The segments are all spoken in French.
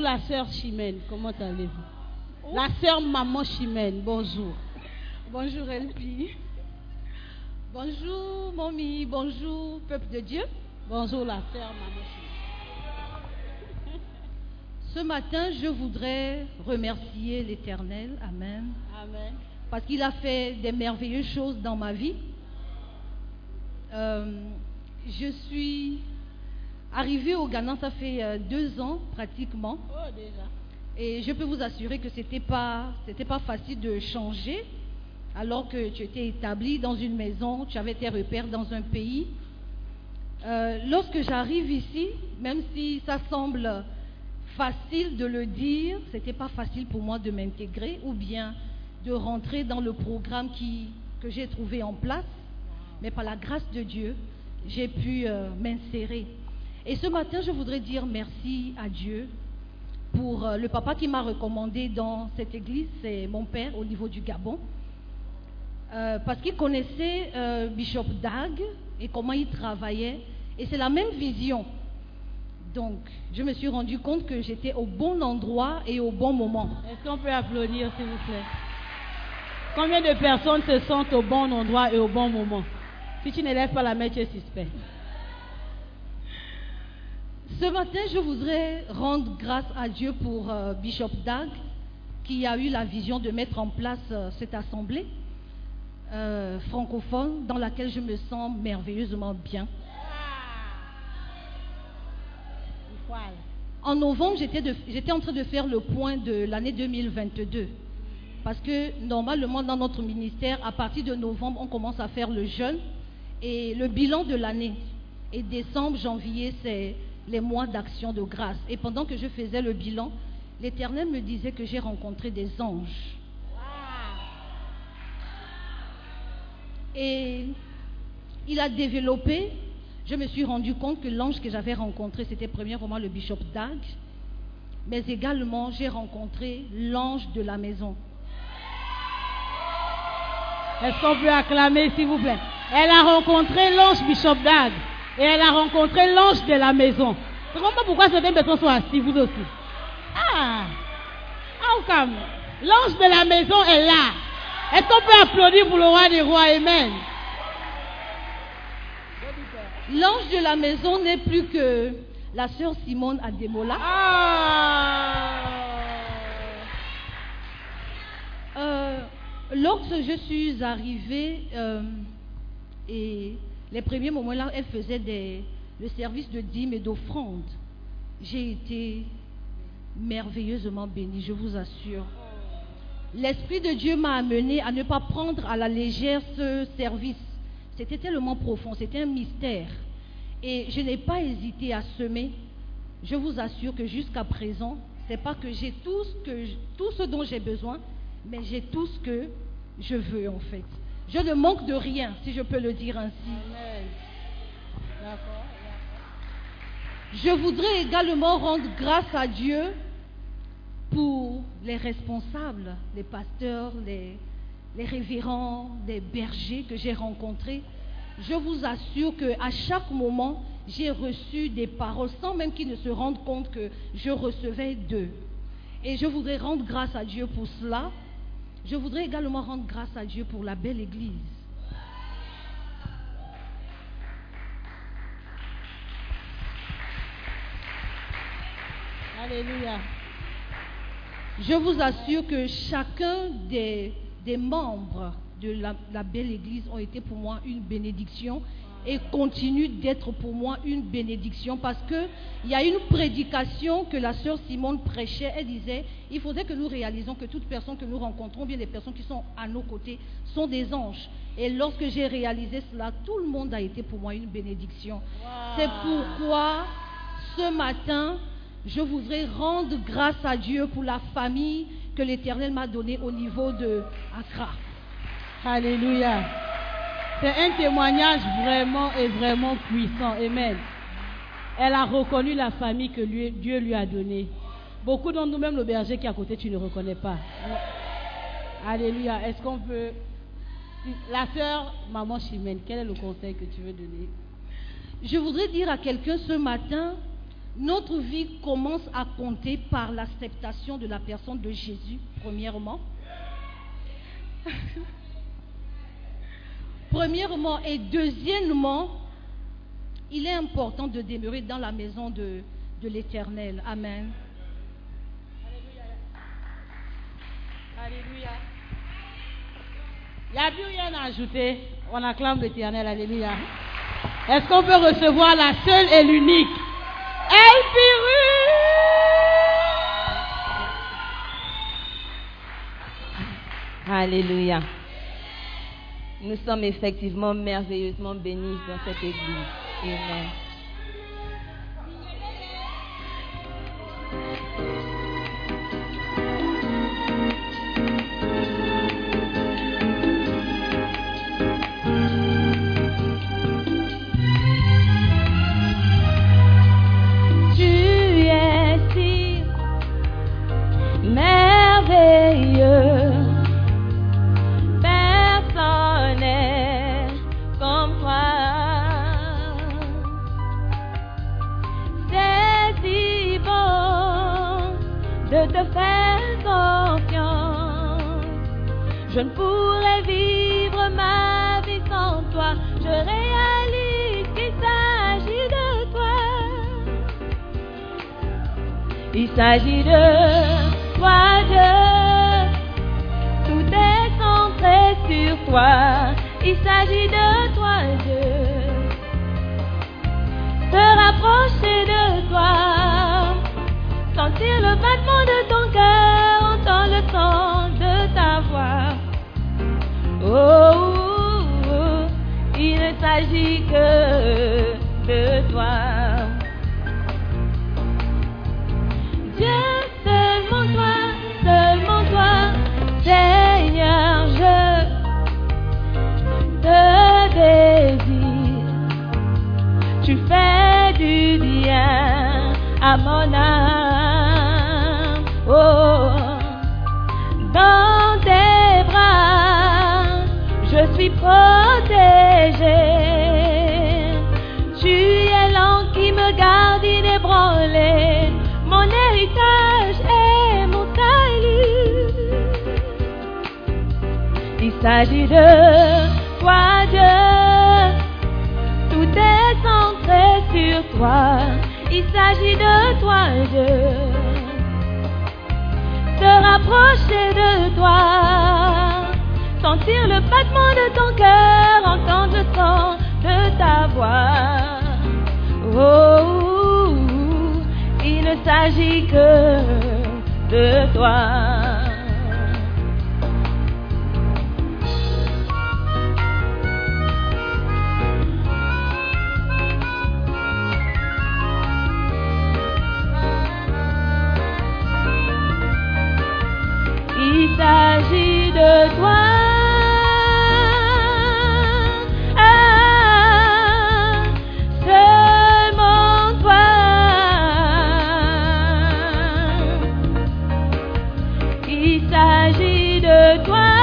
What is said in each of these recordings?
Bonjour la sœur Chimène, comment allez-vous? La sœur maman Chimène, bonjour. Bonjour Elfie. Bonjour mamie, bonjour peuple de Dieu. Bonjour la sœur maman Chimène. Ce matin, je voudrais remercier l'Éternel, Amen, Amen. parce qu'il a fait des merveilleuses choses dans ma vie. Euh, je suis arrivée au Ghana, ça fait euh, deux ans pratiquement. Oh déjà. Et je peux vous assurer que ce n'était pas, pas facile de changer alors que tu étais établi dans une maison, tu avais tes repères dans un pays. Euh, lorsque j'arrive ici, même si ça semble facile de le dire, ce n'était pas facile pour moi de m'intégrer ou bien de rentrer dans le programme qui, que j'ai trouvé en place. Mais par la grâce de Dieu, j'ai pu euh, m'insérer. Et ce matin, je voudrais dire merci à Dieu pour euh, le papa qui m'a recommandé dans cette église, c'est mon père au niveau du Gabon. Euh, parce qu'il connaissait euh, Bishop Dag et comment il travaillait. Et c'est la même vision. Donc, je me suis rendu compte que j'étais au bon endroit et au bon moment. Est-ce qu'on peut applaudir s'il vous plaît? Combien de personnes se sentent au bon endroit et au bon moment? Si tu n'élèves pas la main, tu es suspect. Ce matin, je voudrais rendre grâce à Dieu pour euh, Bishop Dag qui a eu la vision de mettre en place euh, cette assemblée euh, francophone dans laquelle je me sens merveilleusement bien. En novembre, j'étais en train de faire le point de l'année 2022. Parce que normalement, dans notre ministère, à partir de novembre, on commence à faire le jeûne et le bilan de l'année. Et décembre, janvier, c'est les mois d'action de grâce. Et pendant que je faisais le bilan, l'Éternel me disait que j'ai rencontré des anges. Et il a développé, je me suis rendu compte que l'ange que j'avais rencontré, c'était premièrement le bishop Dag, mais également j'ai rencontré l'ange de la maison. Est-ce qu'on peut acclamer, s'il vous plaît? Elle a rencontré l'ange Bishop Dag et elle a rencontré l'ange de la maison. Je ne comprends pas pourquoi certaines personnes sont assis, vous aussi. Ah How come L'ange de la maison est là. Est-ce qu'on peut applaudir pour le roi des rois? Amen. L'ange de la maison n'est plus que la sœur Simone Ademola. Ah Euh, lorsque je suis arrivée, euh, et les premiers moments là, elle faisait le service de dîmes et d'offrandes. J'ai été merveilleusement bénie, je vous assure. L'Esprit de Dieu m'a amené à ne pas prendre à la légère ce service. C'était tellement profond, c'était un mystère. Et je n'ai pas hésité à semer. Je vous assure que jusqu'à présent, c'est pas que j'ai tout ce dont j'ai besoin, mais j'ai tout ce que je veux en fait. Je ne manque de rien, si je peux le dire ainsi. Amen. Je voudrais également rendre grâce à Dieu pour les responsables, les pasteurs, les, les révérends, les bergers que j'ai rencontrés. je vous assure qu'à chaque moment, j'ai reçu des paroles sans même qu'ils ne se rendent compte que je recevais d'eux. Et je voudrais rendre grâce à Dieu pour cela. Je voudrais également rendre grâce à Dieu pour la belle Église. Alléluia. Je vous assure que chacun des, membres de la, la belle Église ont été pour moi une bénédiction et continuent d'être pour moi une bénédiction parce que il y a une prédication que la sœur Simone prêchait. Elle disait il faudrait que nous réalisons que toute personne que nous rencontrons, bien les personnes qui sont à nos côtés, sont des anges. Et lorsque j'ai réalisé cela, tout le monde a été pour moi une bénédiction. C'est pourquoi ce matin, je voudrais rendre grâce à Dieu pour la famille que l'Éternel m'a donnée au niveau de Accra. Alléluia. C'est un témoignage vraiment et vraiment puissant. Amen. Elle a reconnu la famille que Dieu lui a donnée. Beaucoup d'entre nous, même le berger qui est à côté, tu ne reconnais pas. Alléluia. Est-ce qu'on peut... La sœur, maman Chimène, quel est le conseil que tu veux donner? Je voudrais dire à quelqu'un ce matin, notre vie commence à compter par l'acceptation de la personne de Jésus, premièrement. Premièrement et deuxièmement, il est important de demeurer dans la maison de, l'Éternel. Amen. Alléluia. Il n'y a plus rien à ajouter. On acclame l'éternel. Alléluia. Est-ce qu'on peut recevoir la seule et l'unique? El Alléluia. Nous sommes effectivement merveilleusement bénis dans cette église. S'agit que de toi. Seulement toi, seulement toi, Seigneur, je te désire. Tu fais du bien à mon âme. Oh, dans tes bras, je suis protégée. S'agit de toi, Dieu. Tout est centré sur toi. Il s'agit de toi, Dieu. Se rapprocher de toi. Sentir le battement de ton cœur, entendre le son de ta voix. Oh, il ne s'agit que de toi. s'agit de toi.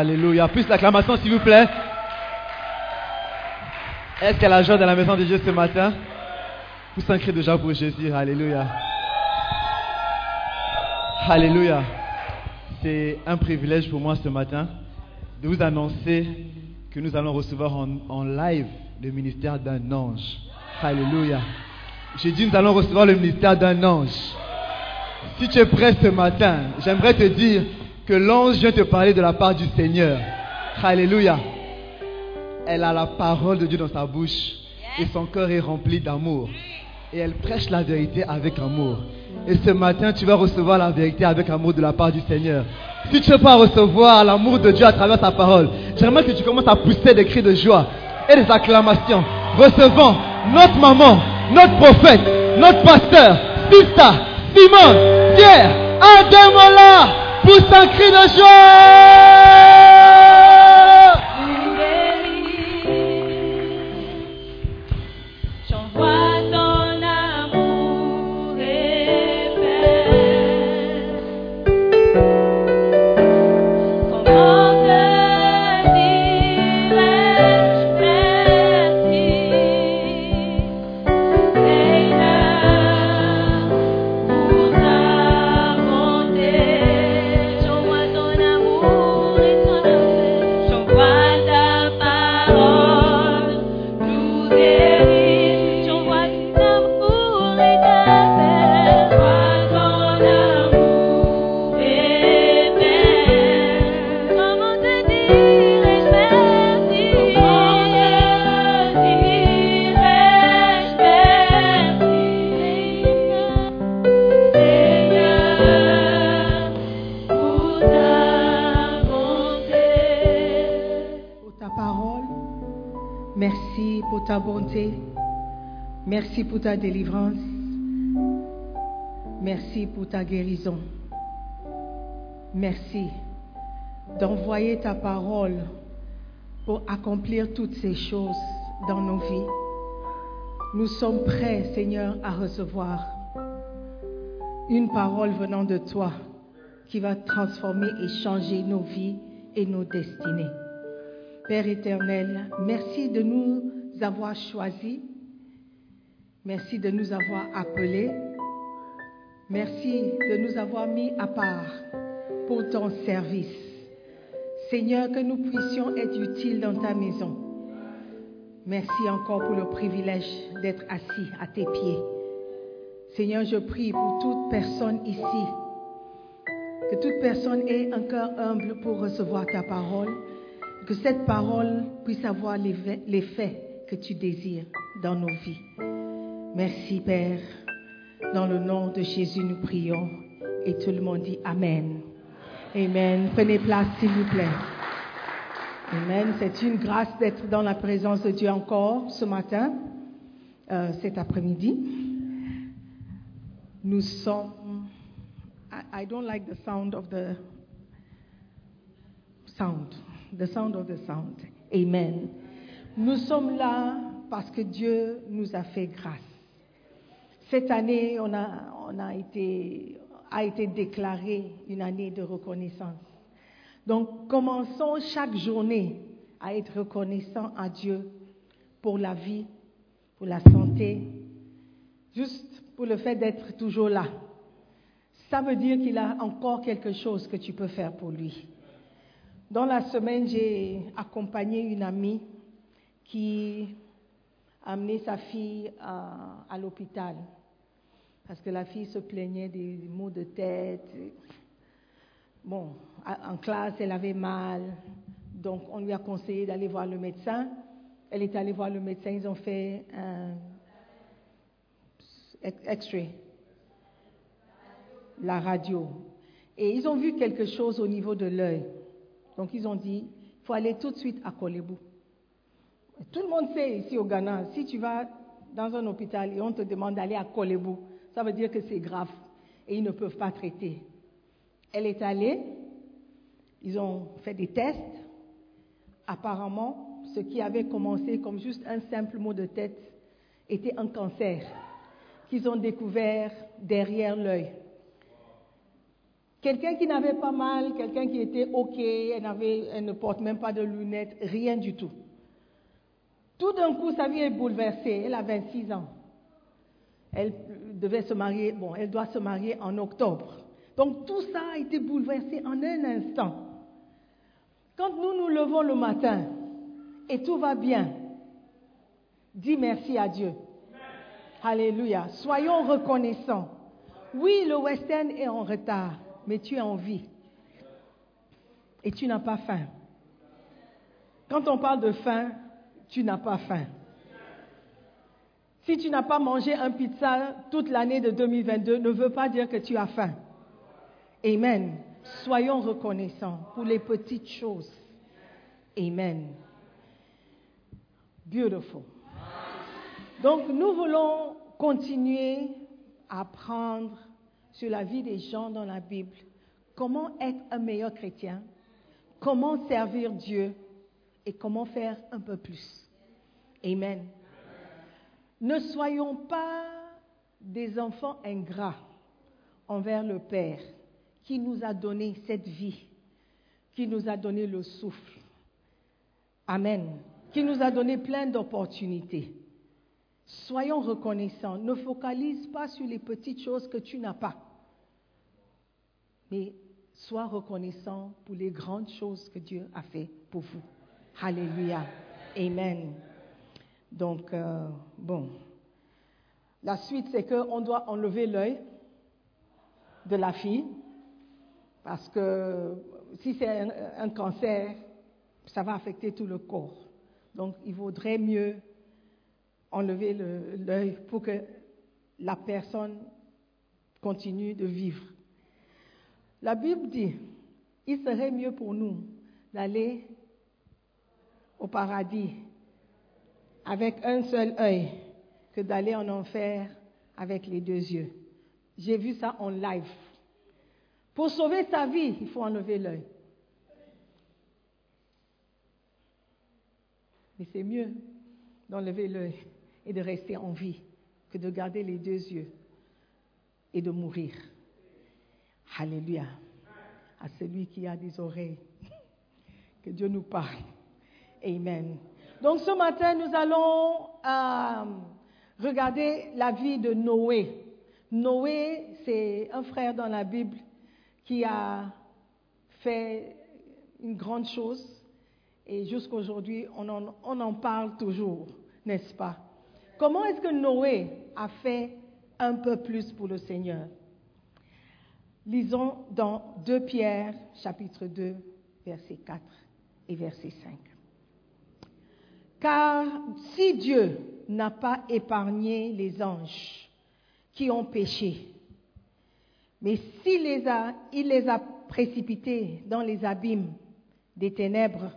Alléluia. Plus l'acclamation, s'il vous plaît. Est-ce qu'il y a joie dans la maison de Dieu ce matin Pousse un joie pour Jésus? Alléluia. Alléluia. C'est un privilège pour moi ce matin de vous annoncer que nous allons recevoir en, en live le ministère d'un ange. Alléluia. J'ai dit nous allons recevoir le ministère d'un ange. Si tu es prêt ce matin, j'aimerais te dire que l'ange vient te parler de la part du Seigneur. Alléluia. Elle a la parole de Dieu dans sa bouche et son cœur est rempli d'amour. Et elle prêche la vérité avec amour. Et ce matin, tu vas recevoir la vérité avec amour de la part du Seigneur. Si tu veux pas recevoir l'amour de Dieu à travers sa parole, j'aimerais que tu commences à pousser des cris de joie et des acclamations. Recevant notre maman, notre prophète, notre pasteur, Sista, Simon, Pierre, Ademola, pousse un cri de joie. Pour ta délivrance. Merci pour ta guérison. Merci d'envoyer ta parole pour accomplir toutes ces choses dans nos vies. Nous sommes prêts, Seigneur, à recevoir une parole venant de toi qui va transformer et changer nos vies et nos destinées. Père éternel, merci de nous avoir choisis. Merci de nous avoir appelés. Merci de nous avoir mis à part pour ton service. Seigneur, que nous puissions être utiles dans ta maison. Merci encore pour le privilège d'être assis à tes pieds. Seigneur, je prie pour toute personne ici, que toute personne ait un cœur humble pour recevoir ta parole, que cette parole puisse avoir l'effet que tu désires dans nos vies. Merci Père. Dans le nom de Jésus, nous prions. Et tout le monde dit Amen. Amen. Prenez place, s'il vous plaît. Amen. C'est une grâce d'être dans la présence de Dieu encore ce matin, euh, cet après-midi. Nous sommes. I, I don't like the sound of the sound. The sound of the sound. Amen. Nous sommes là parce que Dieu nous a fait grâce. Cette année, on a, été, a été déclarée une année de reconnaissance. Donc, commençons chaque journée à être reconnaissants à Dieu pour la vie, pour la santé, juste pour le fait d'être toujours là. Ça veut dire qu'il a encore quelque chose que tu peux faire pour lui. Dans la semaine, j'ai accompagné une amie qui a amené sa fille à l'hôpital parce que la fille se plaignait des maux de tête. Bon, en classe, elle avait mal, donc on lui a conseillé d'aller voir le médecin. Elle est allée voir le médecin, ils ont fait un X-ray, la radio. Et ils ont vu quelque chose au niveau de l'œil. Donc ils ont dit, il faut aller tout de suite à Kolebou. Tout le monde sait ici au Ghana, si tu vas dans un hôpital et on te demande d'aller à Kolebou, ça veut dire que c'est grave et ils ne peuvent pas traiter. Elle est allée, ils ont fait des tests. Apparemment, ce qui avait commencé comme juste un simple mot de tête était un cancer qu'ils ont découvert derrière l'œil. Quelqu'un qui n'avait pas mal, quelqu'un qui était OK, elle, elle ne porte même pas de lunettes, rien du tout. Tout d'un coup, sa vie est bouleversée. Elle a 26 ans. Elle devait se marier, bon, elle doit se marier en octobre. Donc tout ça a été bouleversé en un instant. Quand nous nous levons le matin et tout va bien, dis merci à Dieu. Alléluia. Soyons reconnaissants. Oui, le western est en retard, mais tu es en vie. Et tu n'as pas faim. Quand on parle de faim, tu n'as pas faim. Si tu n'as pas mangé un pizza toute l'année de 2022, ne veut pas dire que tu as faim. Amen. Soyons reconnaissants pour les petites choses. Amen. Beautiful. Donc, nous voulons continuer à apprendre sur la vie des gens dans la Bible. Comment être un meilleur chrétien, comment servir Dieu et comment faire un peu plus. Amen. Ne soyons pas des enfants ingrats envers le Père qui nous a donné cette vie, qui nous a donné le souffle. Amen. Qui nous a donné plein d'opportunités. Soyons reconnaissants. Ne focalise pas sur les petites choses que tu n'as pas. Mais sois reconnaissant pour les grandes choses que Dieu a fait pour vous. Alléluia. Amen. Donc, euh, bon. La suite, c'est qu'on doit enlever l'œil de la fille. Parce que si c'est un, cancer, ça va affecter tout le corps. Donc, il vaudrait mieux enlever le- l'œil pour que la personne continue de vivre. La Bible dit, il serait mieux pour nous d'aller au paradis avec un seul œil que d'aller en enfer avec les deux yeux. J'ai vu ça en live. Pour sauver sa vie, il faut enlever l'œil. Mais c'est mieux d'enlever l'œil et de rester en vie que de garder les deux yeux et de mourir. Alléluia. À celui qui a des oreilles, que Dieu nous parle. Amen. Donc ce matin, nous allons euh, regarder la vie de Noé. Noé, c'est un frère dans la Bible qui a fait une grande chose et jusqu'aujourd'hui, on en, on en parle toujours, n'est-ce pas? Comment est-ce que Noé a fait un peu plus pour le Seigneur? Lisons dans 2 Pierre, chapitre 2, verset 4 et verset 5. Car si Dieu n'a pas épargné les anges qui ont péché, mais s'il les a, il les a précipités dans les abîmes des ténèbres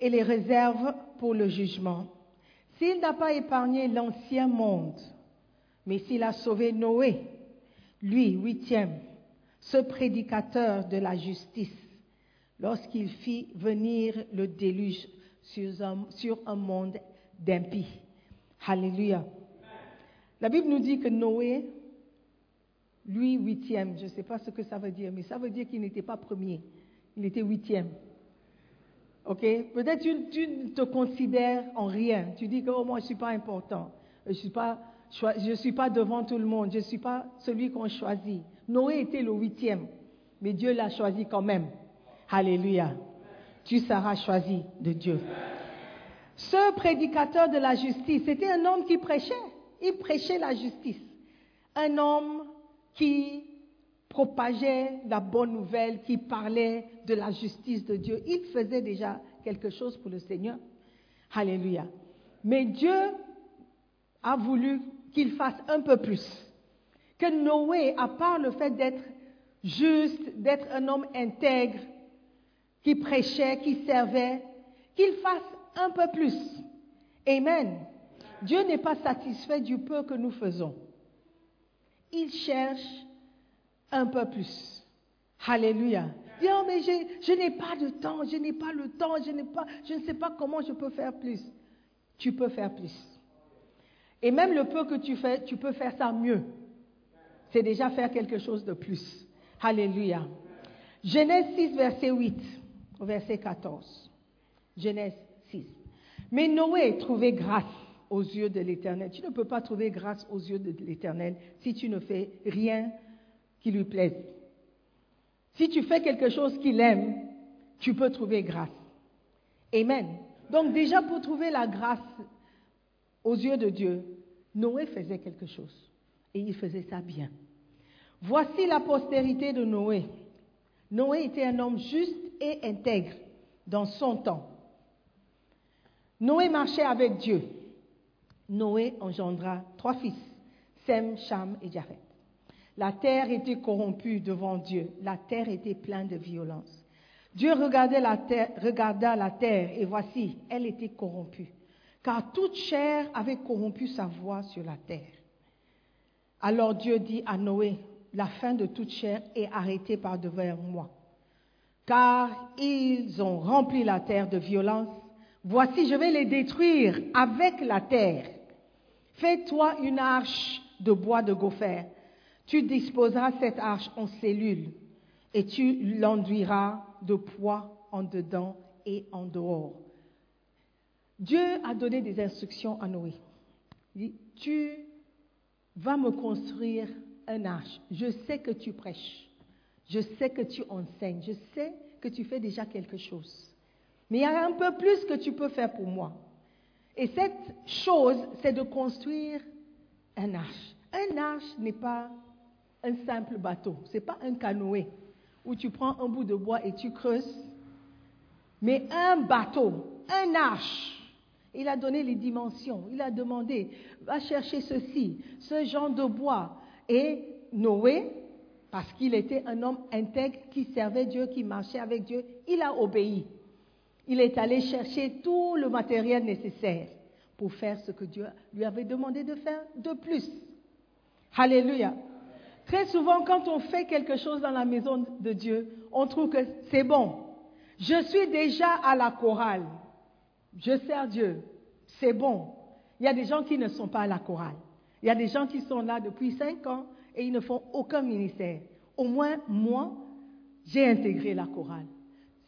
et les réserve pour le jugement, s'il n'a pas épargné l'ancien monde, mais s'il a sauvé Noé, lui, huitième, ce prédicateur de la justice, lorsqu'il fit venir le déluge sur un, sur un monde d'impies. Alléluia. La Bible nous dit que Noé, lui, huitième, je ne sais pas ce que ça veut dire, mais ça veut dire qu'il n'était pas premier, il était huitième. Ok? Peut-être tu, tu ne te considères en rien. Tu dis que oh, moi, je ne suis pas important. Je ne suis, pas, je suis pas devant tout le monde. Je ne suis pas celui qu'on choisit. Noé était le huitième, mais Dieu l'a choisi quand même. Alléluia. Tu seras choisi de Dieu. Ce prédicateur de la justice, c'était un homme qui prêchait. Il prêchait la justice. Un homme qui propageait la bonne nouvelle, qui parlait de la justice de Dieu. Il faisait déjà quelque chose pour le Seigneur. Alléluia. Mais Dieu a voulu qu'il fasse un peu plus. Que Noé, à part le fait d'être juste, d'être un homme intègre, qui prêchait, qui servait, qu'il fasse un peu plus. Amen. Dieu n'est pas satisfait du peu que nous faisons. Il cherche un peu plus. Alléluia. Dis, oh, mais je, n'ai pas de temps, je n'ai pas le temps, je, pas, je ne sais pas comment je peux faire plus. Tu peux faire plus. Et même le peu que tu fais, tu peux faire ça mieux. C'est déjà faire quelque chose de plus. Alléluia. Genèse 6, verset 8 verset 14. Genèse 6. Mais Noé trouvait grâce aux yeux de l'Éternel. Tu ne peux pas trouver grâce aux yeux de l'Éternel si tu ne fais rien qui lui plaise. Si tu fais quelque chose qu'il aime, tu peux trouver grâce. Amen. Donc déjà pour trouver la grâce aux yeux de Dieu, Noé faisait quelque chose. Et il faisait ça bien. Voici la postérité de Noé. Noé était un homme juste et intègre dans son temps. Noé marchait avec Dieu. Noé engendra trois fils, Sem, Cham et Japheth. La terre était corrompue devant Dieu. La terre était pleine de violence. Dieu regardait la terre, regarda la terre et voici, elle était corrompue, car toute chair avait corrompu sa voix sur la terre. Alors Dieu dit à Noé, la fin de toute chair est arrêtée par devant moi, car ils ont rempli la terre de violence. Voici, je vais les détruire avec la terre. Fais-toi une arche de bois de gopher. Tu disposeras cette arche en cellules et tu l'enduiras de poids en dedans et en dehors. Dieu a donné des instructions à Noé. Il tu vas me construire un arche. Je sais que tu prêches. Je sais que tu enseignes. Je sais que tu fais déjà quelque chose. Mais il y a un peu plus que tu peux faire pour moi. Et cette chose, c'est de construire un arche. Un arche n'est pas un simple bateau. Ce n'est pas un canoë où tu prends un bout de bois et tu creuses. Mais un bateau, un arche. Il a donné les dimensions. Il a demandé, va chercher ceci, ce genre de bois. Et Noé, parce qu'il était un homme intègre qui servait Dieu, qui marchait avec Dieu, il a obéi. Il est allé chercher tout le matériel nécessaire pour faire ce que Dieu lui avait demandé de faire de plus. Alléluia. Très souvent, quand on fait quelque chose dans la maison de Dieu, on trouve que c'est bon. Je suis déjà à la chorale. Je sers Dieu. C'est bon. Il y a des gens qui ne sont pas à la chorale. Il y a des gens qui sont là depuis cinq ans et ils ne font aucun ministère. Au moins, moi, j'ai intégré la chorale.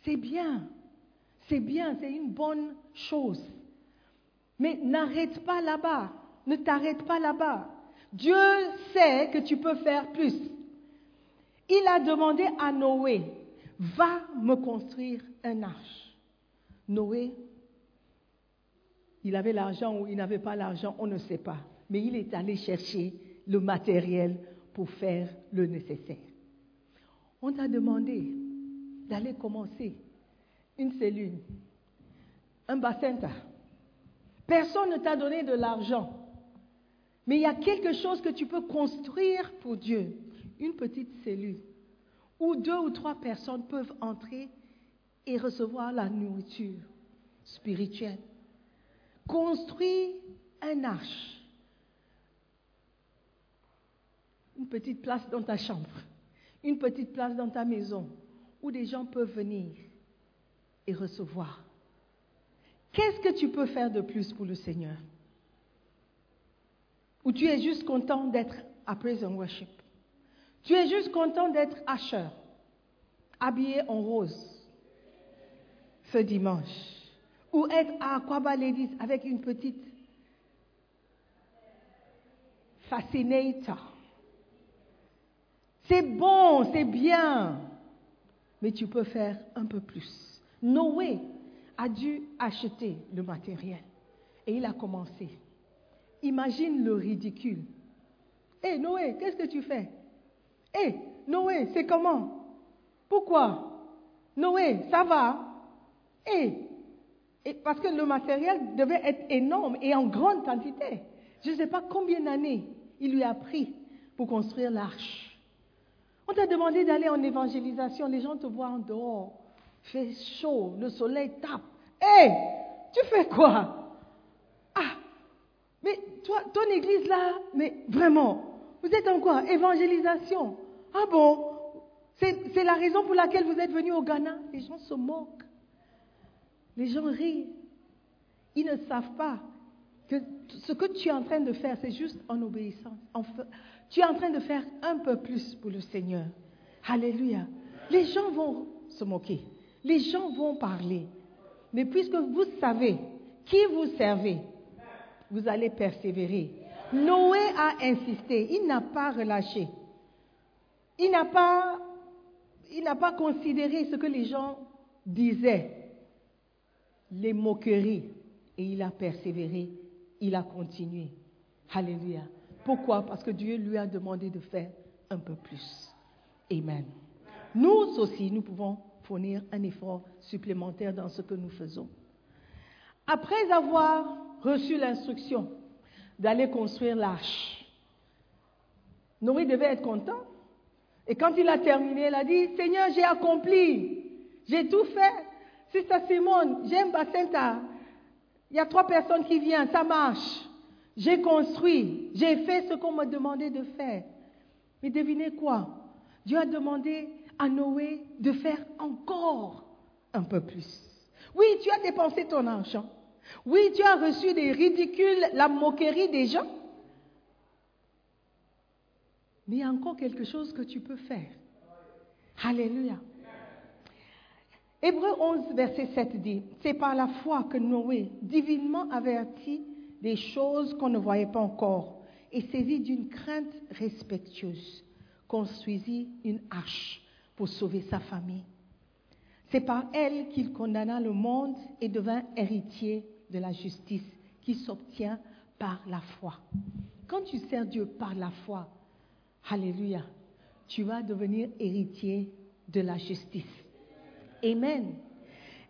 C'est bien. C'est bien. C'est une bonne chose. Mais n'arrête pas là-bas. Ne t'arrête pas là-bas. Dieu sait que tu peux faire plus. Il a demandé à Noé, va me construire un arche. Noé, il avait l'argent ou il n'avait pas l'argent, on ne sait pas. Mais il est allé chercher le matériel pour faire le nécessaire. On t'a demandé d'aller commencer une cellule, un bassin. Personne ne t'a donné de l'argent. Mais il y a quelque chose que tu peux construire pour Dieu. Une petite cellule où deux ou trois personnes peuvent entrer et recevoir la nourriture spirituelle. Construis un arche. Une petite place dans ta chambre. Une petite place dans ta maison où des gens peuvent venir et recevoir. Qu'est-ce que tu peux faire de plus pour le Seigneur? Ou tu es juste content d'être à Praise and Worship? Tu es juste content d'être usher, habillé en rose ce dimanche? Ou être à Aquaba Ladies avec une petite fascinator? C'est bon, c'est bien, mais tu peux faire un peu plus. Noé a dû acheter le matériel et il a commencé. Imagine le ridicule. Hé Noé, qu'est-ce que tu fais? Hé Noé, c'est comment? Pourquoi? Noé, ça va? Hé et parce que le matériel devait être énorme et en grande quantité. Je ne sais pas combien d'années il lui a pris pour construire l'arche. On t'a demandé d'aller en évangélisation, les gens te voient en dehors. Fait chaud, le soleil tape. Hé, tu fais quoi? Ah, mais toi, ton église là, mais vraiment, vous êtes en quoi? Évangélisation. Ah bon? C'est la raison pour laquelle vous êtes venu au Ghana? Les gens se moquent. Les gens rient. Ils ne savent pas que ce que tu es en train de faire, c'est juste en obéissance. Tu es en train de faire un peu plus pour le Seigneur. Alléluia. Les gens vont se moquer. Les gens vont parler. Mais puisque vous savez qui vous servez, vous allez persévérer. Noé a insisté. Il n'a pas relâché. Il n'a pas, considéré ce que les gens disaient, les moqueries. Et il a persévéré. Il a continué. Alléluia. Pourquoi? Parce que Dieu lui a demandé de faire un peu plus. Amen. Nous aussi, nous pouvons fournir un effort supplémentaire dans ce que nous faisons. Après avoir reçu l'instruction d'aller construire l'arche, Noé devait être content. Et quand il a terminé, il a dit, Seigneur, j'ai accompli, j'ai tout fait. Sister Simone, j'aime Bacenta. Il y a trois personnes qui viennent, ça marche. J'ai construit, j'ai fait ce qu'on m'a demandé de faire. Mais devinez quoi? Dieu a demandé à Noé de faire encore un peu plus. Oui, tu as dépensé ton argent. Oui, tu as reçu des ridicules, la moquerie des gens. Mais il y a encore quelque chose que tu peux faire. Alléluia. Hébreu 11, verset 7 dit, c'est par la foi que Noé, divinement averti des choses qu'on ne voyait pas encore, et saisi d'une crainte respectueuse, construisit une arche pour sauver sa famille. C'est par elle qu'il condamna le monde et devint héritier de la justice qui s'obtient par la foi. Quand tu sers Dieu par la foi, Alléluia, tu vas devenir héritier de la justice. Amen.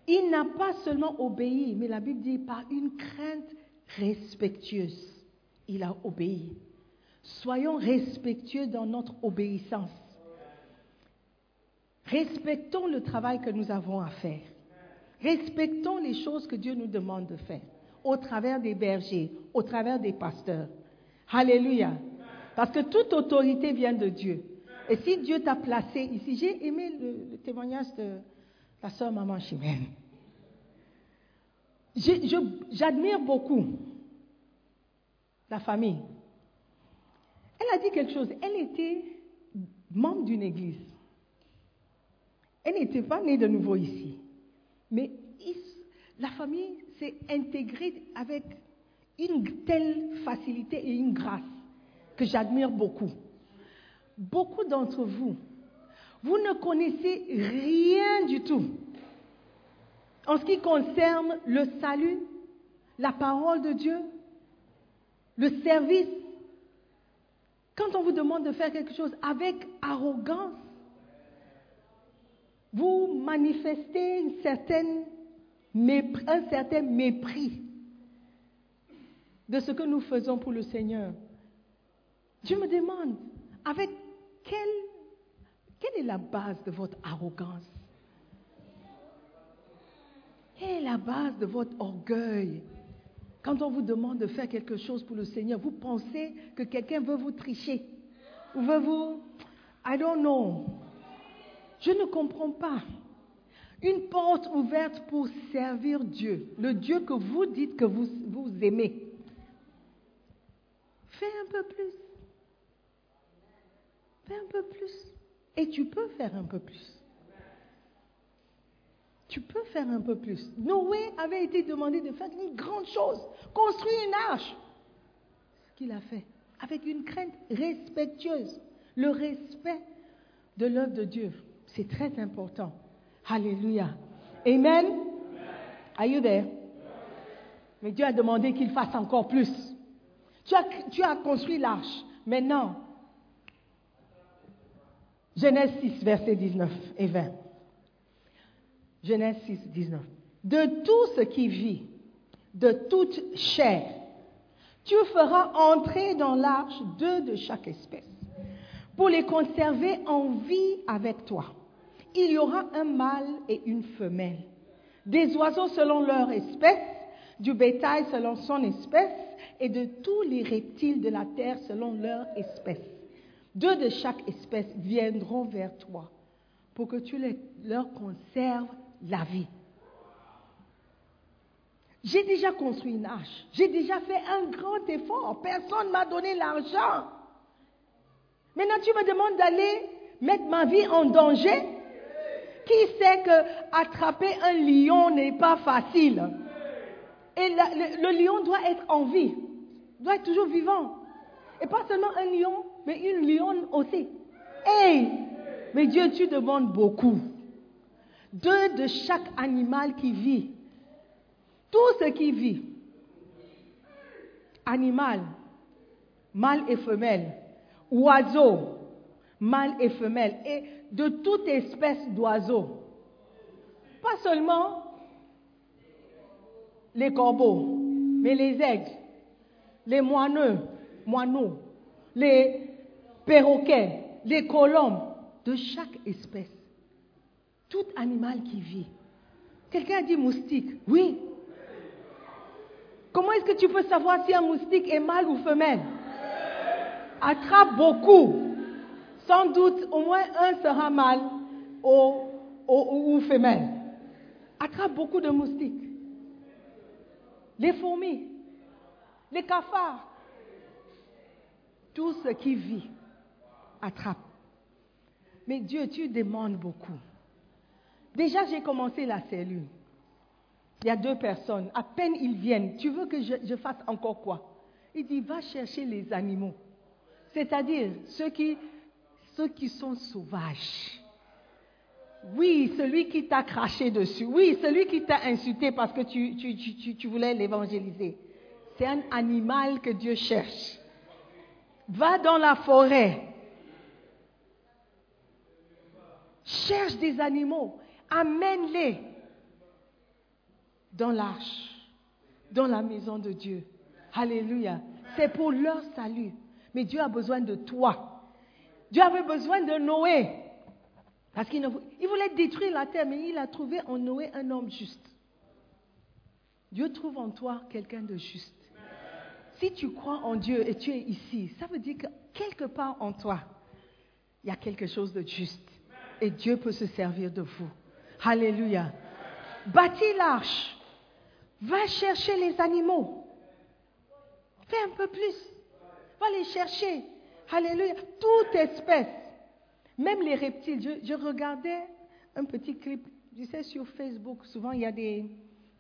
Il n'a pas seulement obéi, mais la Bible dit par une crainte respectueuse, il a obéi. Soyons respectueux dans notre obéissance. Respectons le travail que nous avons à faire. Respectons les choses que Dieu nous demande de faire au travers des bergers, au travers des pasteurs. Alléluia. Parce que toute autorité vient de Dieu. Et si Dieu t'a placé ici, j'ai aimé le, témoignage de la sœur Maman Chimène. J'admire beaucoup la famille. Elle a dit quelque chose. Elle était membre d'une église. Elle n'était pas née de nouveau ici. Mais la famille s'est intégrée avec une telle facilité et une grâce que j'admire beaucoup. Beaucoup d'entre vous, vous ne connaissez rien du tout en ce qui concerne le salut, la parole de Dieu, le service. Quand on vous demande de faire quelque chose avec arrogance, vous manifestez un certain mépris de ce que nous faisons pour le Seigneur. Je me demande, avec quelle, quelle est la base de votre arrogance? Est la base de votre orgueil Quand on vous demande de faire quelque chose pour le Seigneur, vous pensez que quelqu'un veut vous tricher ou veut vous... I don't. Je ne comprends pas. Une porte ouverte pour servir Dieu, le Dieu que vous dites que vous aimez. Fais un peu plus. Fais un peu plus. Et tu peux faire un peu plus. Tu peux faire un peu plus. Noé avait été demandé de faire une grande chose, construire une arche. Ce qu'il a fait, avec une crainte respectueuse, le respect de l'œuvre de Dieu. C'est très important. Alléluia. Amen. Are you there? Mais Dieu a demandé qu'il fasse encore plus. Tu as, tu as construit l'arche. Maintenant, Genèse 6, verset 19 et 20. Genèse 6, 19. De tout ce qui vit, de toute chair, tu feras entrer dans l'arche deux de chaque espèce, pour les conserver en vie avec toi il y aura un mâle et une femelle. Des oiseaux selon leur espèce, du bétail selon son espèce, et de tous les reptiles de la terre selon leur espèce. Deux de chaque espèce viendront vers toi pour que tu leur conserves la vie. J'ai déjà construit une arche. J'ai déjà fait un grand effort. Personne ne m'a donné l'argent. Maintenant, tu me demandes d'aller mettre ma vie en danger? Qui sait que attraper un lion n'est pas facile? Et le lion doit être en vie, doit être toujours vivant. Et pas seulement un lion, mais une lionne aussi. Hey Mais Dieu, tu demandes beaucoup. Deux de chaque animal qui vit. Tout ce qui vit. Animal, mâle et femelle. Oiseau, mâle et femelle. Et de toute espèce d'oiseaux. Pas seulement les corbeaux, mais les aigles, les moineux, moineaux, les perroquets, les colombes, de chaque espèce. Tout animal qui vit. Quelqu'un a dit moustique. Oui. Comment est-ce que tu peux savoir si un moustique est mâle ou femelle? Attrape beaucoup. Sans doute, au moins un sera mâle ou, ou- ou femelle. Attrape beaucoup de moustiques. Les fourmis, les cafards, tout ce qui vit, attrape. Mais Dieu, tu demandes beaucoup. Déjà, j'ai commencé la cellule. Il y a deux personnes. À peine ils viennent. Tu veux que je, fasse encore quoi? Il dit, va chercher les animaux. C'est-à-dire ceux qui, ceux qui sont sauvages. Oui, celui qui t'a craché dessus. Oui, celui qui t'a insulté parce que tu- tu- tu- tu voulais l'évangéliser. C'est un animal que Dieu cherche. Va dans la forêt. Cherche des animaux. Amène-les dans l'arche, dans la maison de Dieu. Alléluia. C'est pour leur salut. Mais Dieu a besoin de toi. Dieu avait besoin de Noé. Parce qu'il voulait détruire la terre, mais il a trouvé en Noé un homme juste. Dieu trouve en toi quelqu'un de juste. Si tu crois en Dieu et tu es ici, ça veut dire que quelque part en toi, il y a quelque chose de juste. Et Dieu peut se servir de vous. Alléluia. Bâtis l'arche. Va chercher les animaux. Fais un peu plus. Va les chercher. Alléluia. Toute espèce. Même les reptiles. Je, regardais un petit clip, tu sais, sur Facebook. Souvent, il y a des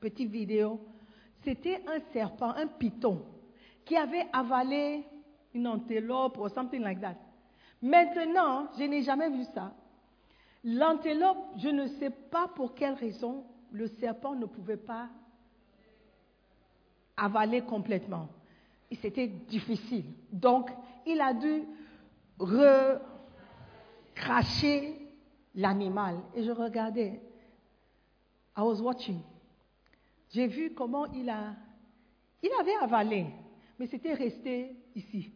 petites vidéos. C'était un serpent, un python, qui avait avalé une antelope ou something like that. Maintenant, je n'ai jamais vu ça. L'antelope, je ne sais pas pour quelle raison, le serpent ne pouvait pas avaler complètement. C'était difficile. Donc, il a dû recracher l'animal. Et je regardais. I was watching. J'ai vu comment il a. Il avait avalé, mais c'était resté ici.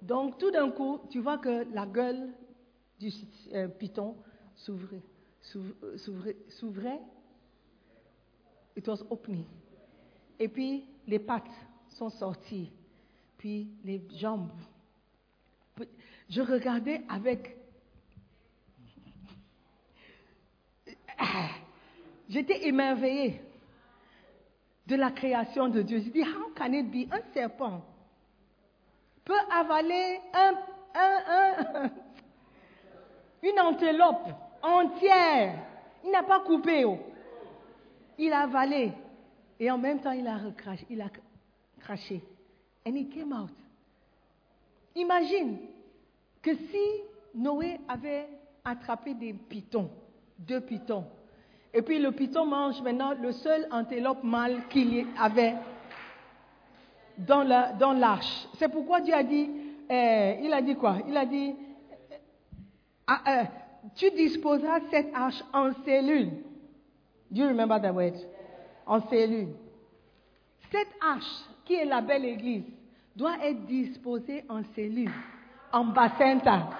Donc, tout d'un coup, tu vois que la gueule du euh, python euh, s'ouvrait- S'ouvrait. It was opening. Et puis, les pattes sont sorties. Puis, les jambes. Je regardais avec. J'étais émerveillée de la création de Dieu. Je dis, how can it be? Un serpent peut avaler un, un- un- une antelope entière. Il n'a pas coupé. oh. Il a avalé. Et en même temps, il a, recraché, craché. And it came out. Imagine que si Noé avait attrapé des pitons, deux pitons, et puis le piton mange maintenant le seul antélope mâle qu'il avait dans la- dans l'arche. C'est pourquoi Dieu a dit, euh, il a dit quoi? Il a dit, ah, euh, tu disposeras cette arche en cellule. Do you remember that word? En cellule. Cette arche, qui est la belle église, doit être disposée en cellule, en bassin-tas,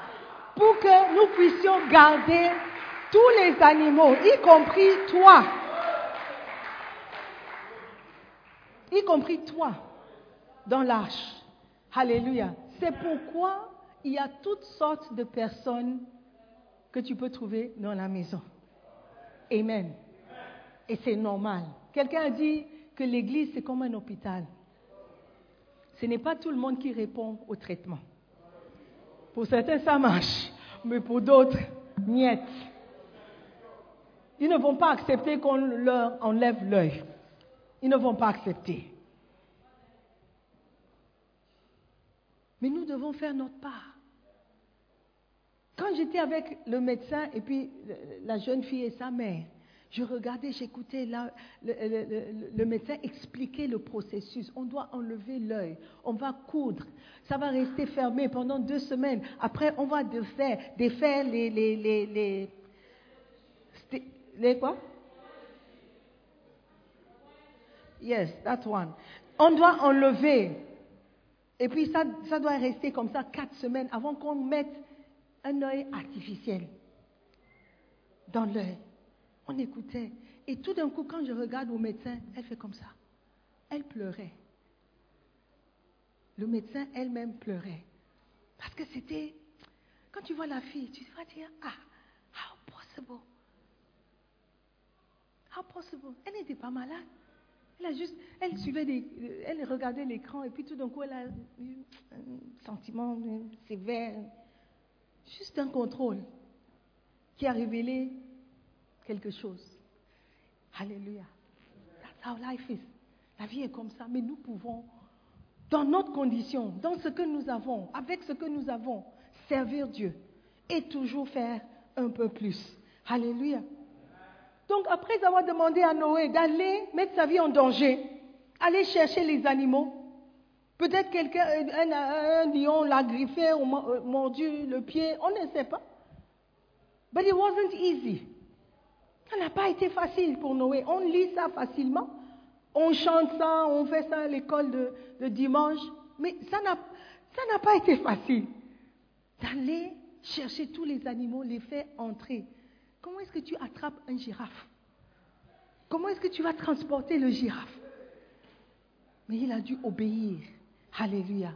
pour que nous puissions garder tous les animaux, y compris toi. Y compris toi, dans l'arche. Alléluia. C'est pourquoi il y a toutes sortes de personnes que tu peux trouver dans la maison. Amen. Et c'est normal. Quelqu'un a dit que l'église, c'est comme un hôpital. Ce n'est pas tout le monde qui répond au traitement. Pour certains, ça marche, mais pour d'autres, Niet. Ils ne vont pas accepter qu'on leur enlève l'œil. Ils ne vont pas accepter. Mais nous devons faire notre part. Quand j'étais avec le médecin et puis la jeune fille et sa mère, je regardais, j'écoutais le, le, médecin expliquer le processus. On doit enlever l'œil, on va coudre, ça va rester fermé pendant deux semaines. Après, on va défaire, défaire les, les, les, les, les quoi? Yes, that one. On doit enlever. Et puis ça, ça doit rester comme ça quatre semaines avant qu'on mette un œil artificiel dans l'œil. On écoutait. Et tout d'un coup, quand je regarde au médecin, elle fait comme ça. Elle pleurait. Le médecin elle-même pleurait. Parce que c'était. Quand tu vois la fille, tu vas dire Ah, how possible? How possible? Elle n'était pas malade. Elle a juste, elle suivait des, elle regardait l'écran et puis tout d'un coup elle a eu un sentiment sévère, juste un contrôle qui a révélé quelque chose. Alléluia. That's how life is. La vie est comme ça, mais nous pouvons, dans notre condition, dans ce que nous avons, avec ce que nous avons, servir Dieu et toujours faire un peu plus. Alléluia. Donc après avoir demandé à Noé d'aller mettre sa vie en danger, aller chercher les animaux, peut-être quelqu'un, un, lion l'a griffé ou euh, mordu le pied, on ne sait pas. But it wasn't easy. Ça n'a pas été facile pour Noé. On lit ça facilement. On chante ça, on fait ça à l'école de, dimanche. Mais ça n'a pas été facile. D'aller chercher tous les animaux, les faire entrer. Comment est-ce que tu attrapes un girafe? Comment est-ce que tu vas transporter le girafe? Mais il a dû obéir. Alléluia.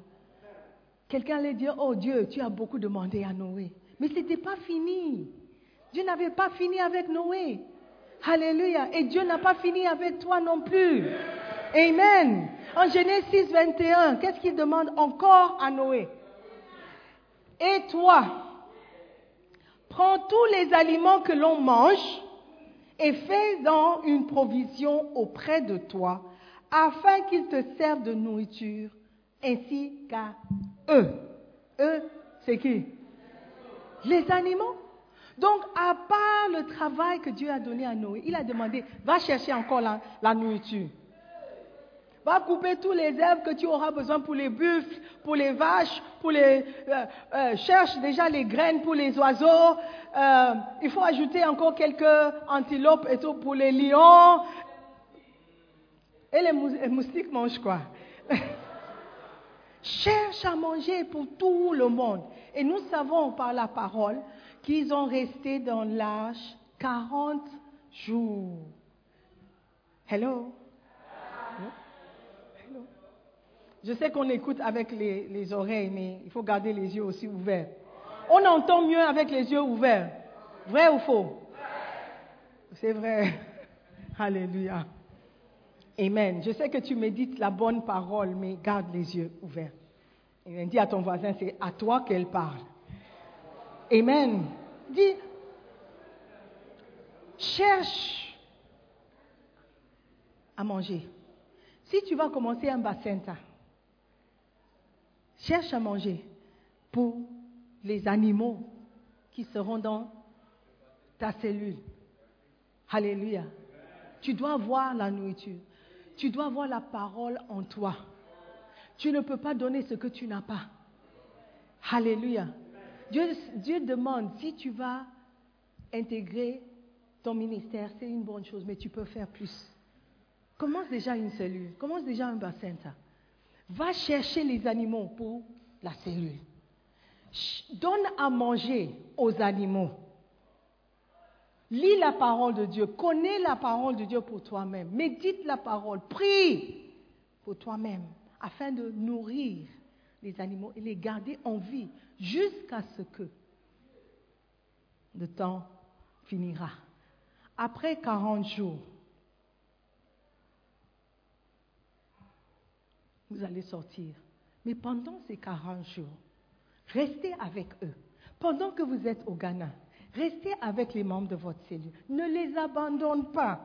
Quelqu'un allait dire, oh Dieu, tu as beaucoup demandé à Noé. Mais ce n'était pas fini. Dieu n'avait pas fini avec Noé. Alléluia. Et Dieu n'a pas fini avec toi non plus. Amen. En Genèse 6, 21, qu'est-ce qu'il demande encore à Noé? Et toi, prends tous les aliments que l'on mange et fais-en une provision auprès de toi, afin qu'ils te servent de nourriture, ainsi qu'à eux. Eux, c'est qui? Les animaux. Donc, à part le travail que Dieu a donné à Noé, il a demandé, va chercher encore la, nourriture. Va couper tous les herbes que tu auras besoin pour les buffles, pour les vaches, pour les... Euh, euh, cherche déjà les graines pour les oiseaux. Euh, il faut ajouter encore quelques antilopes et tout pour les lions. Et les moustiques mangent quoi? Cherche à manger pour tout le monde. Et nous savons par la parole qu'ils ont resté dans l'âge 40 jours. Hello? Hello? Je sais qu'on écoute avec les, les, oreilles, mais il faut garder les yeux aussi ouverts. On entend mieux avec les yeux ouverts. Vrai ou faux? C'est vrai. Alléluia. Amen. Je sais que tu médites la bonne parole, mais garde les yeux ouverts. Et dis à ton voisin, c'est à toi qu'elle parle. Amen. Dis, cherche à manger. Si tu vas commencer un bassin, cherche à manger pour les animaux qui seront dans ta cellule. Alléluia. Tu dois voir la nourriture. Tu dois voir la parole en toi. Tu ne peux pas donner ce que tu n'as pas. Alléluia. Dieu, demande si tu vas intégrer ton ministère, c'est une bonne chose, mais tu peux faire plus. Commence déjà une cellule, commence déjà un bassin. Va chercher les animaux pour la cellule. Donne à manger aux animaux. Lis la parole de Dieu, connais la parole de Dieu pour toi-même, médite la parole, prie pour toi-même afin de nourrir les animaux et les garder en vie jusqu'à ce que le temps finira. Après 40 jours, vous allez sortir. Mais pendant ces 40 jours, restez avec eux. Pendant que vous êtes au Ghana, Restez avec les membres de votre cellule. Ne les abandonne pas.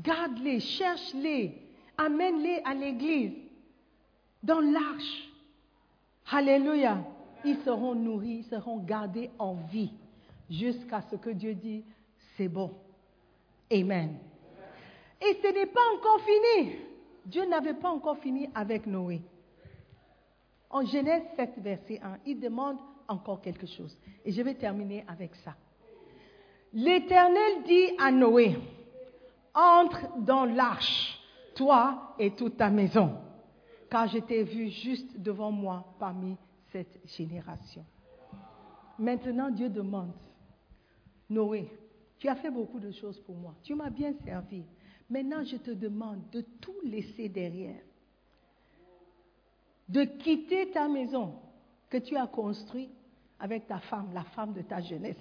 Garde-les, cherche-les, amène-les à l'église, dans l'arche. Alléluia. Ils seront nourris, ils seront gardés en vie jusqu'à ce que Dieu dit, c'est bon. Amen. Et ce n'est pas encore fini. Dieu n'avait pas encore fini avec Noé. En Genèse 7, verset 1, il demande encore quelque chose. Et je vais terminer avec ça. L'Éternel dit à Noé, entre dans l'arche, toi et toute ta maison, car je t'ai vu juste devant moi parmi cette génération. Maintenant, Dieu demande, Noé, tu as fait beaucoup de choses pour moi, tu m'as bien servi. Maintenant, je te demande de tout laisser derrière, de quitter ta maison que tu as construite avec ta femme, la femme de ta jeunesse,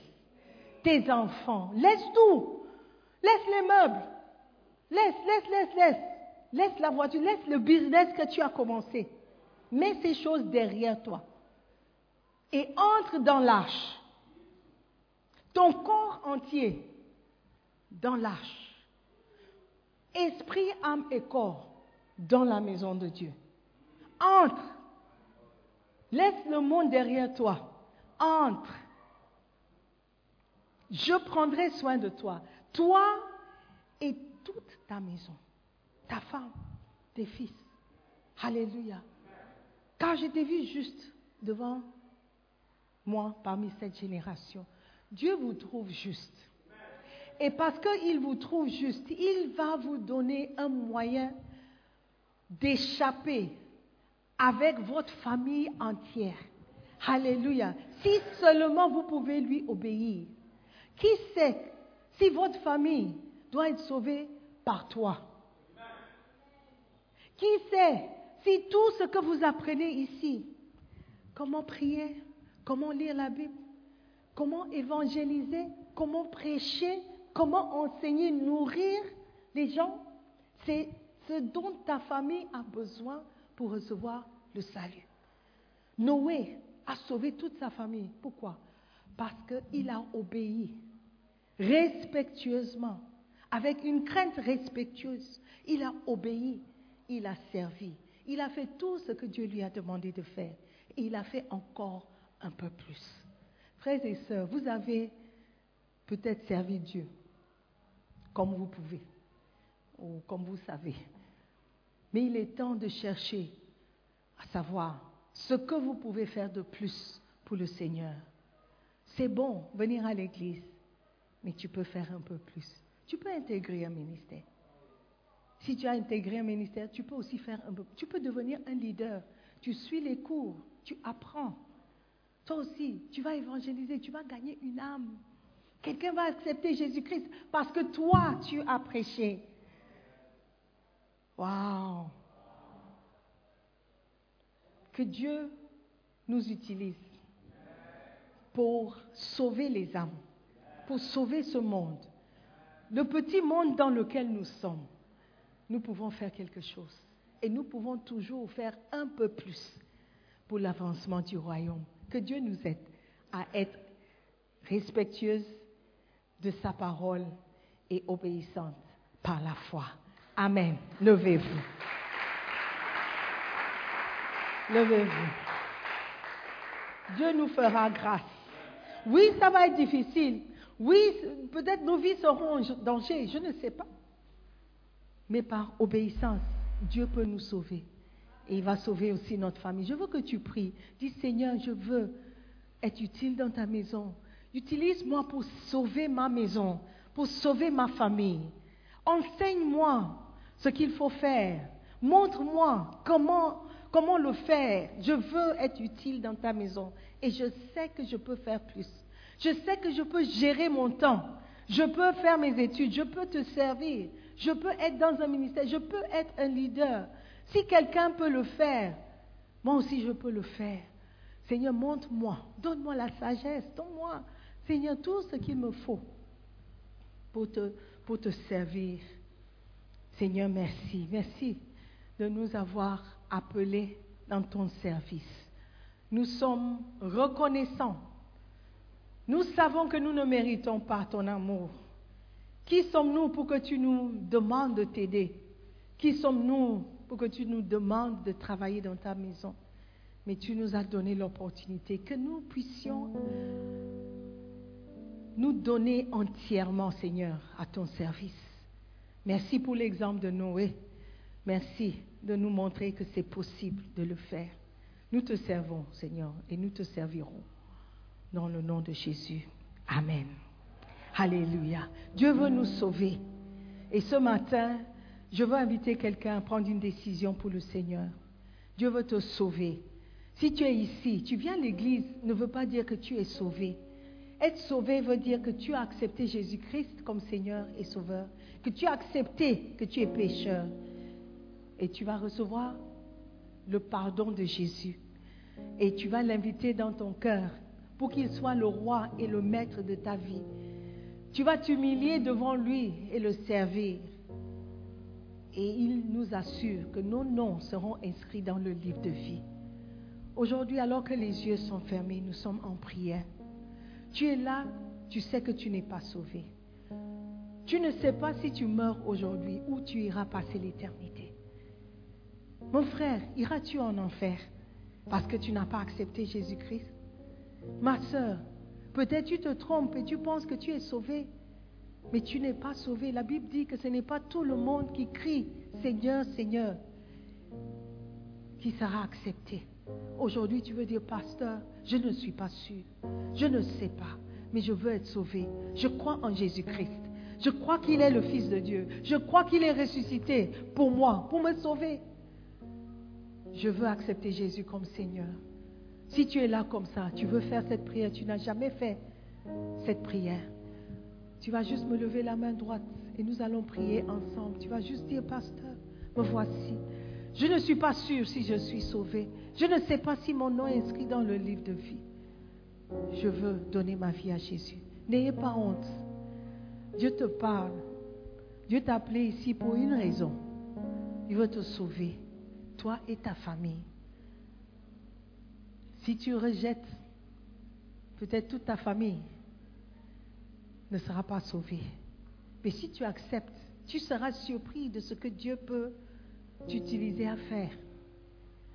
tes enfants. Laisse tout. Laisse les meubles. Laisse, laisse, laisse, laisse. Laisse la voiture, laisse le business que tu as commencé. Mets ces choses derrière toi. Et entre dans l'arche. Ton corps entier dans l'arche. Esprit, âme et corps dans la maison de Dieu. Entre. Laisse le monde derrière toi. Entre. Je prendrai soin de toi. Toi et toute ta maison. Ta femme, tes fils. Alléluia. Car je t'ai vu juste devant moi parmi cette génération. Dieu vous trouve juste. Et parce qu'il vous trouve juste, il va vous donner un moyen d'échapper avec votre famille entière. Alléluia. Si seulement vous pouvez lui obéir. Qui sait si votre famille doit être sauvée par toi? Qui sait si tout ce que vous apprenez ici, comment prier, comment lire la Bible, comment évangéliser, comment prêcher, comment enseigner, nourrir les gens, c'est ce dont ta famille a besoin pour recevoir le salut. Noé a sauvé toute sa famille. Pourquoi? Parce qu'il a obéi respectueusement, avec une crainte respectueuse. Il a obéi, il a servi, il a fait tout ce que Dieu lui a demandé de faire. Et il a fait encore un peu plus. Frères et sœurs, vous avez peut-être servi Dieu comme vous pouvez, ou comme vous savez. Mais il est temps de chercher à savoir ce que vous pouvez faire de plus pour le Seigneur. C'est bon venir à l'église, mais tu peux faire un peu plus. Tu peux intégrer un ministère. Si tu as intégré un ministère, tu peux aussi faire un peu. Tu peux devenir un leader. Tu suis les cours, tu apprends. Toi aussi, tu vas évangéliser, tu vas gagner une âme. Quelqu'un va accepter Jésus-Christ parce que toi, tu as prêché. Waouh! Que Dieu nous utilise pour sauver les âmes, pour sauver ce monde. Le petit monde dans lequel nous sommes, nous pouvons faire quelque chose. Et nous pouvons toujours faire un peu plus pour l'avancement du royaume. Que Dieu nous aide à être respectueuses de sa parole et obéissantes par la foi. Amen. Levez-vous. Levez-vous. Dieu nous fera grâce. Oui, ça va être difficile. Oui, peut-être nos vies seront en danger, je ne sais pas. Mais par obéissance, Dieu peut nous sauver. Et il va sauver aussi notre famille. Je veux que tu pries. Dis Seigneur, je veux être utile dans ta maison. Utilise-moi pour sauver ma maison, pour sauver ma famille. Enseigne-moi ce qu'il faut faire. Montre-moi comment, comment le faire? Je veux être utile dans ta maison et je sais que je peux faire plus. Je sais que je peux gérer mon temps. Je peux faire mes études. Je peux te servir. Je peux être dans un ministère. Je peux être un leader. Si quelqu'un peut le faire, moi aussi je peux le faire. Seigneur, montre-moi. Donne-moi la sagesse. Donne-moi, Seigneur, tout ce qu'il me faut pour te, pour te servir. Seigneur, merci. Merci de nous avoir appelés dans ton service. Nous sommes reconnaissants Nous savons que nous ne méritons pas ton amour. Qui sommes-nous pour que tu nous demandes de t'aider? Qui sommes-nous pour que tu nous demandes de travailler dans ta maison? Mais tu nous as donné l'opportunité que nous puissions nous donner entièrement, Seigneur, à ton service. Merci pour l'exemple de Noé. Merci de nous montrer que c'est possible de le faire. Nous te servons, Seigneur, et nous te servirons. Dans le nom de Jésus. Amen. Alléluia. Dieu veut nous sauver. Et ce matin, je veux inviter quelqu'un à prendre une décision pour le Seigneur. Dieu veut te sauver. Si tu es ici, tu viens à l'église, ne veut pas dire que tu es sauvé. Être sauvé veut dire que tu as accepté Jésus-Christ comme Seigneur et Sauveur, que tu as accepté que tu es pécheur. Et tu vas recevoir le pardon de Jésus. Et tu vas l'inviter dans ton cœur pour qu'il soit le roi et le maître de ta vie. Tu vas t'humilier devant lui et le servir. Et il nous assure que nos noms seront inscrits dans le livre de vie. Aujourd'hui, alors que les yeux sont fermés, nous sommes en prière. Tu es là, tu sais que tu n'es pas sauvé. Tu ne sais pas si tu meurs aujourd'hui où tu iras passer l'éternité. Mon frère, iras-tu en enfer parce que tu n'as pas accepté Jésus-Christ? Ma soeur, peut-être tu te trompes et tu penses que tu es sauvé, mais tu n'es pas sauvé. La Bible dit que ce n'est pas tout le monde qui crie Seigneur, Seigneur, qui sera accepté. Aujourd'hui, tu veux dire, pasteur, je ne suis pas sûr, je ne sais pas, mais je veux être sauvé. Je crois en Jésus-Christ. Je crois qu'il est le Fils de Dieu. Je crois qu'il est ressuscité pour moi, pour me sauver. Je veux accepter Jésus comme Seigneur. Si tu es là comme ça, tu veux faire cette prière, tu n'as jamais fait cette prière, tu vas juste me lever la main droite et nous allons prier ensemble. Tu vas juste dire, pasteur, me voici. Je ne suis pas sûr si je suis sauvé. Je ne sais pas si mon nom est inscrit dans le livre de vie. Je veux donner ma vie à Jésus. N'ayez pas honte. Dieu te parle. Dieu t'a appelé ici pour une raison. Il veut te sauver, toi et ta famille. Si tu rejettes, peut-être toute ta famille ne sera pas sauvée. Mais si tu acceptes, tu seras surpris de ce que Dieu peut t'utiliser à faire.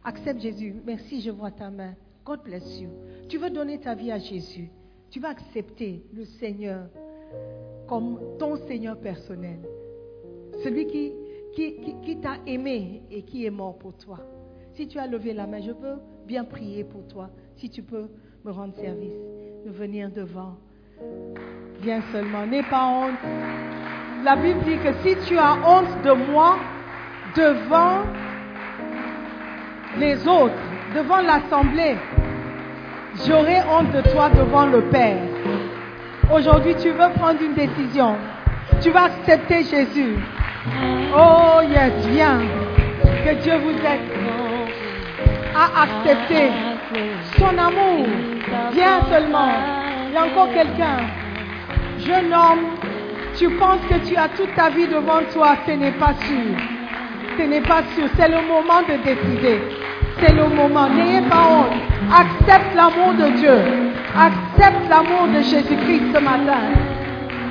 Accepte Jésus. Merci, je vois ta main. God bless you. Tu veux donner ta vie à Jésus. Tu vas accepter le Seigneur comme ton Seigneur personnel. Celui qui, qui, t'a aimé et qui est mort pour toi. Si tu as levé la main, je veux bien prier pour toi. Si tu peux me rendre service, de venir devant. Viens seulement, n'aie pas honte. La Bible dit que si tu as honte de moi devant les autres, devant l'assemblée, j'aurai honte de toi devant le Père. Aujourd'hui, tu veux prendre une décision. Tu vas accepter Jésus. Oh yes, viens. Que Dieu vous aide à accepter son amour. Viens seulement. Il y a encore quelqu'un. Jeune homme, tu penses que tu as toute ta vie devant toi. Ce n'est pas sûr. Ce n'est pas sûr. C'est le moment de décider. C'est le moment. N'ayez pas honte. Accepte l'amour de Dieu. Accepte l'amour de Jésus-Christ ce matin.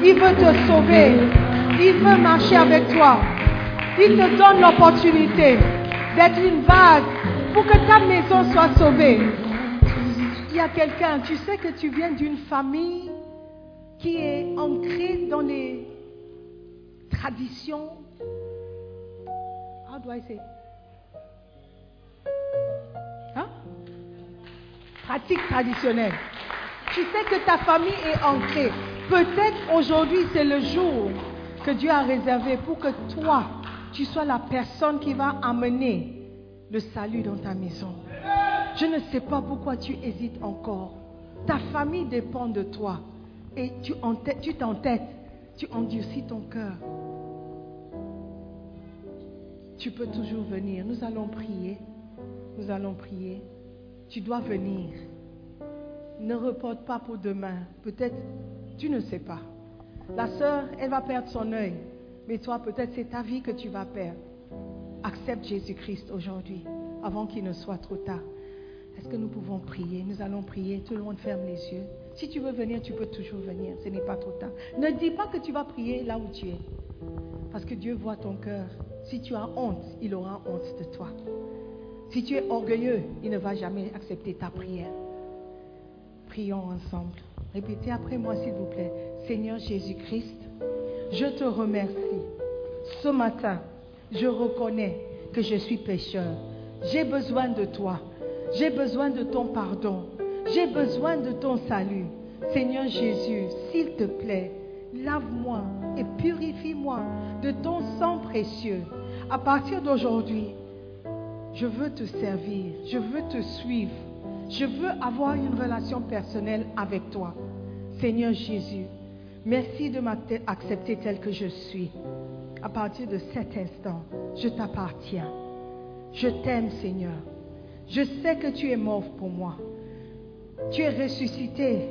Il veut te sauver. Il veut marcher avec toi. Il te donne l'opportunité d'être une base pour que ta maison soit sauvée. Il y a quelqu'un, tu sais que tu viens d'une famille qui est ancrée dans les traditions. How do I say? Hein? Pratique traditionnelle. Tu sais que ta famille est ancrée. Peut-être aujourd'hui c'est le jour que Dieu a réservé pour que toi, tu sois la personne qui va amener le salut dans ta maison. Je ne sais pas pourquoi tu hésites encore. Ta famille dépend de toi. Et tu t'entêtes, tu endurcis ton cœur. Tu peux toujours venir. Nous allons prier. Nous allons prier. Tu dois venir. Ne reporte pas pour demain. Peut-être, tu ne sais pas. La sœur, elle va perdre son œil. Mais toi, peut-être c'est ta vie que tu vas perdre. Accepte Jésus-Christ aujourd'hui, avant qu'il ne soit trop tard. Est-ce que nous pouvons prier? Nous allons prier. Tout le monde ferme les yeux. Si tu veux venir, tu peux toujours venir. Ce n'est pas trop tard. Ne dis pas que tu vas prier là où tu es. Parce que Dieu voit ton cœur. Si tu as honte, il aura honte de toi. Si tu es orgueilleux, il ne va jamais accepter ta prière. Prions ensemble. Répétez après moi, s'il vous plaît. Seigneur Jésus-Christ, je te remercie. Ce matin, je reconnais que je suis pécheur. J'ai besoin de toi. J'ai besoin de ton pardon. J'ai besoin de ton salut. Seigneur Jésus, s'il te plaît, lave-moi et purifie-moi de ton sang précieux. À partir d'aujourd'hui, je veux te servir, je veux te suivre, je veux avoir une relation personnelle avec toi. Seigneur Jésus, merci de m'accepter tel que je suis. À partir de cet instant, je t'appartiens. Je t'aime, Seigneur. Je sais que tu es mort pour moi. Tu es ressuscité.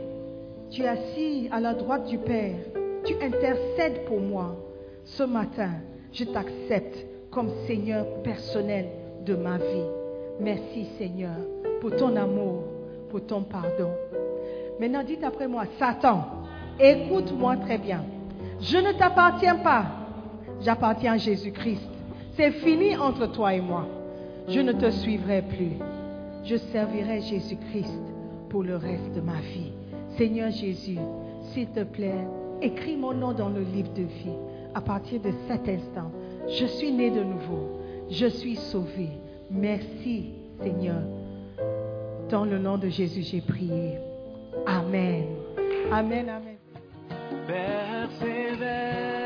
Tu es assis à la droite du Père. Tu intercèdes pour moi. Ce matin, je t'accepte comme Seigneur personnel de ma vie. Merci Seigneur pour ton amour, pour ton pardon. Maintenant, dites après moi, Satan, écoute-moi très bien. Je ne t'appartiens pas. J'appartiens à Jésus-Christ. C'est fini entre toi et moi. Je ne te suivrai plus. Je servirai Jésus-Christ pour le reste de ma vie. Seigneur Jésus, s'il te plaît, écris mon nom dans le livre de vie. À partir de cet instant, je suis né de nouveau. Je suis sauvé. Merci, Seigneur. Dans le nom de Jésus, j'ai prié. Amen. Amen, amen.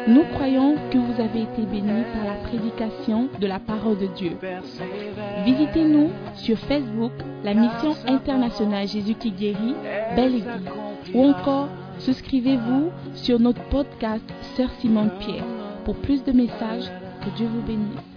Nous croyons que vous avez été bénis par la prédication de la parole de Dieu. Visitez-nous sur Facebook, la mission internationale Jésus qui guérit, Belle ou encore souscrivez-vous sur notre podcast Sœur Simone Pierre pour plus de messages. Que Dieu vous bénisse.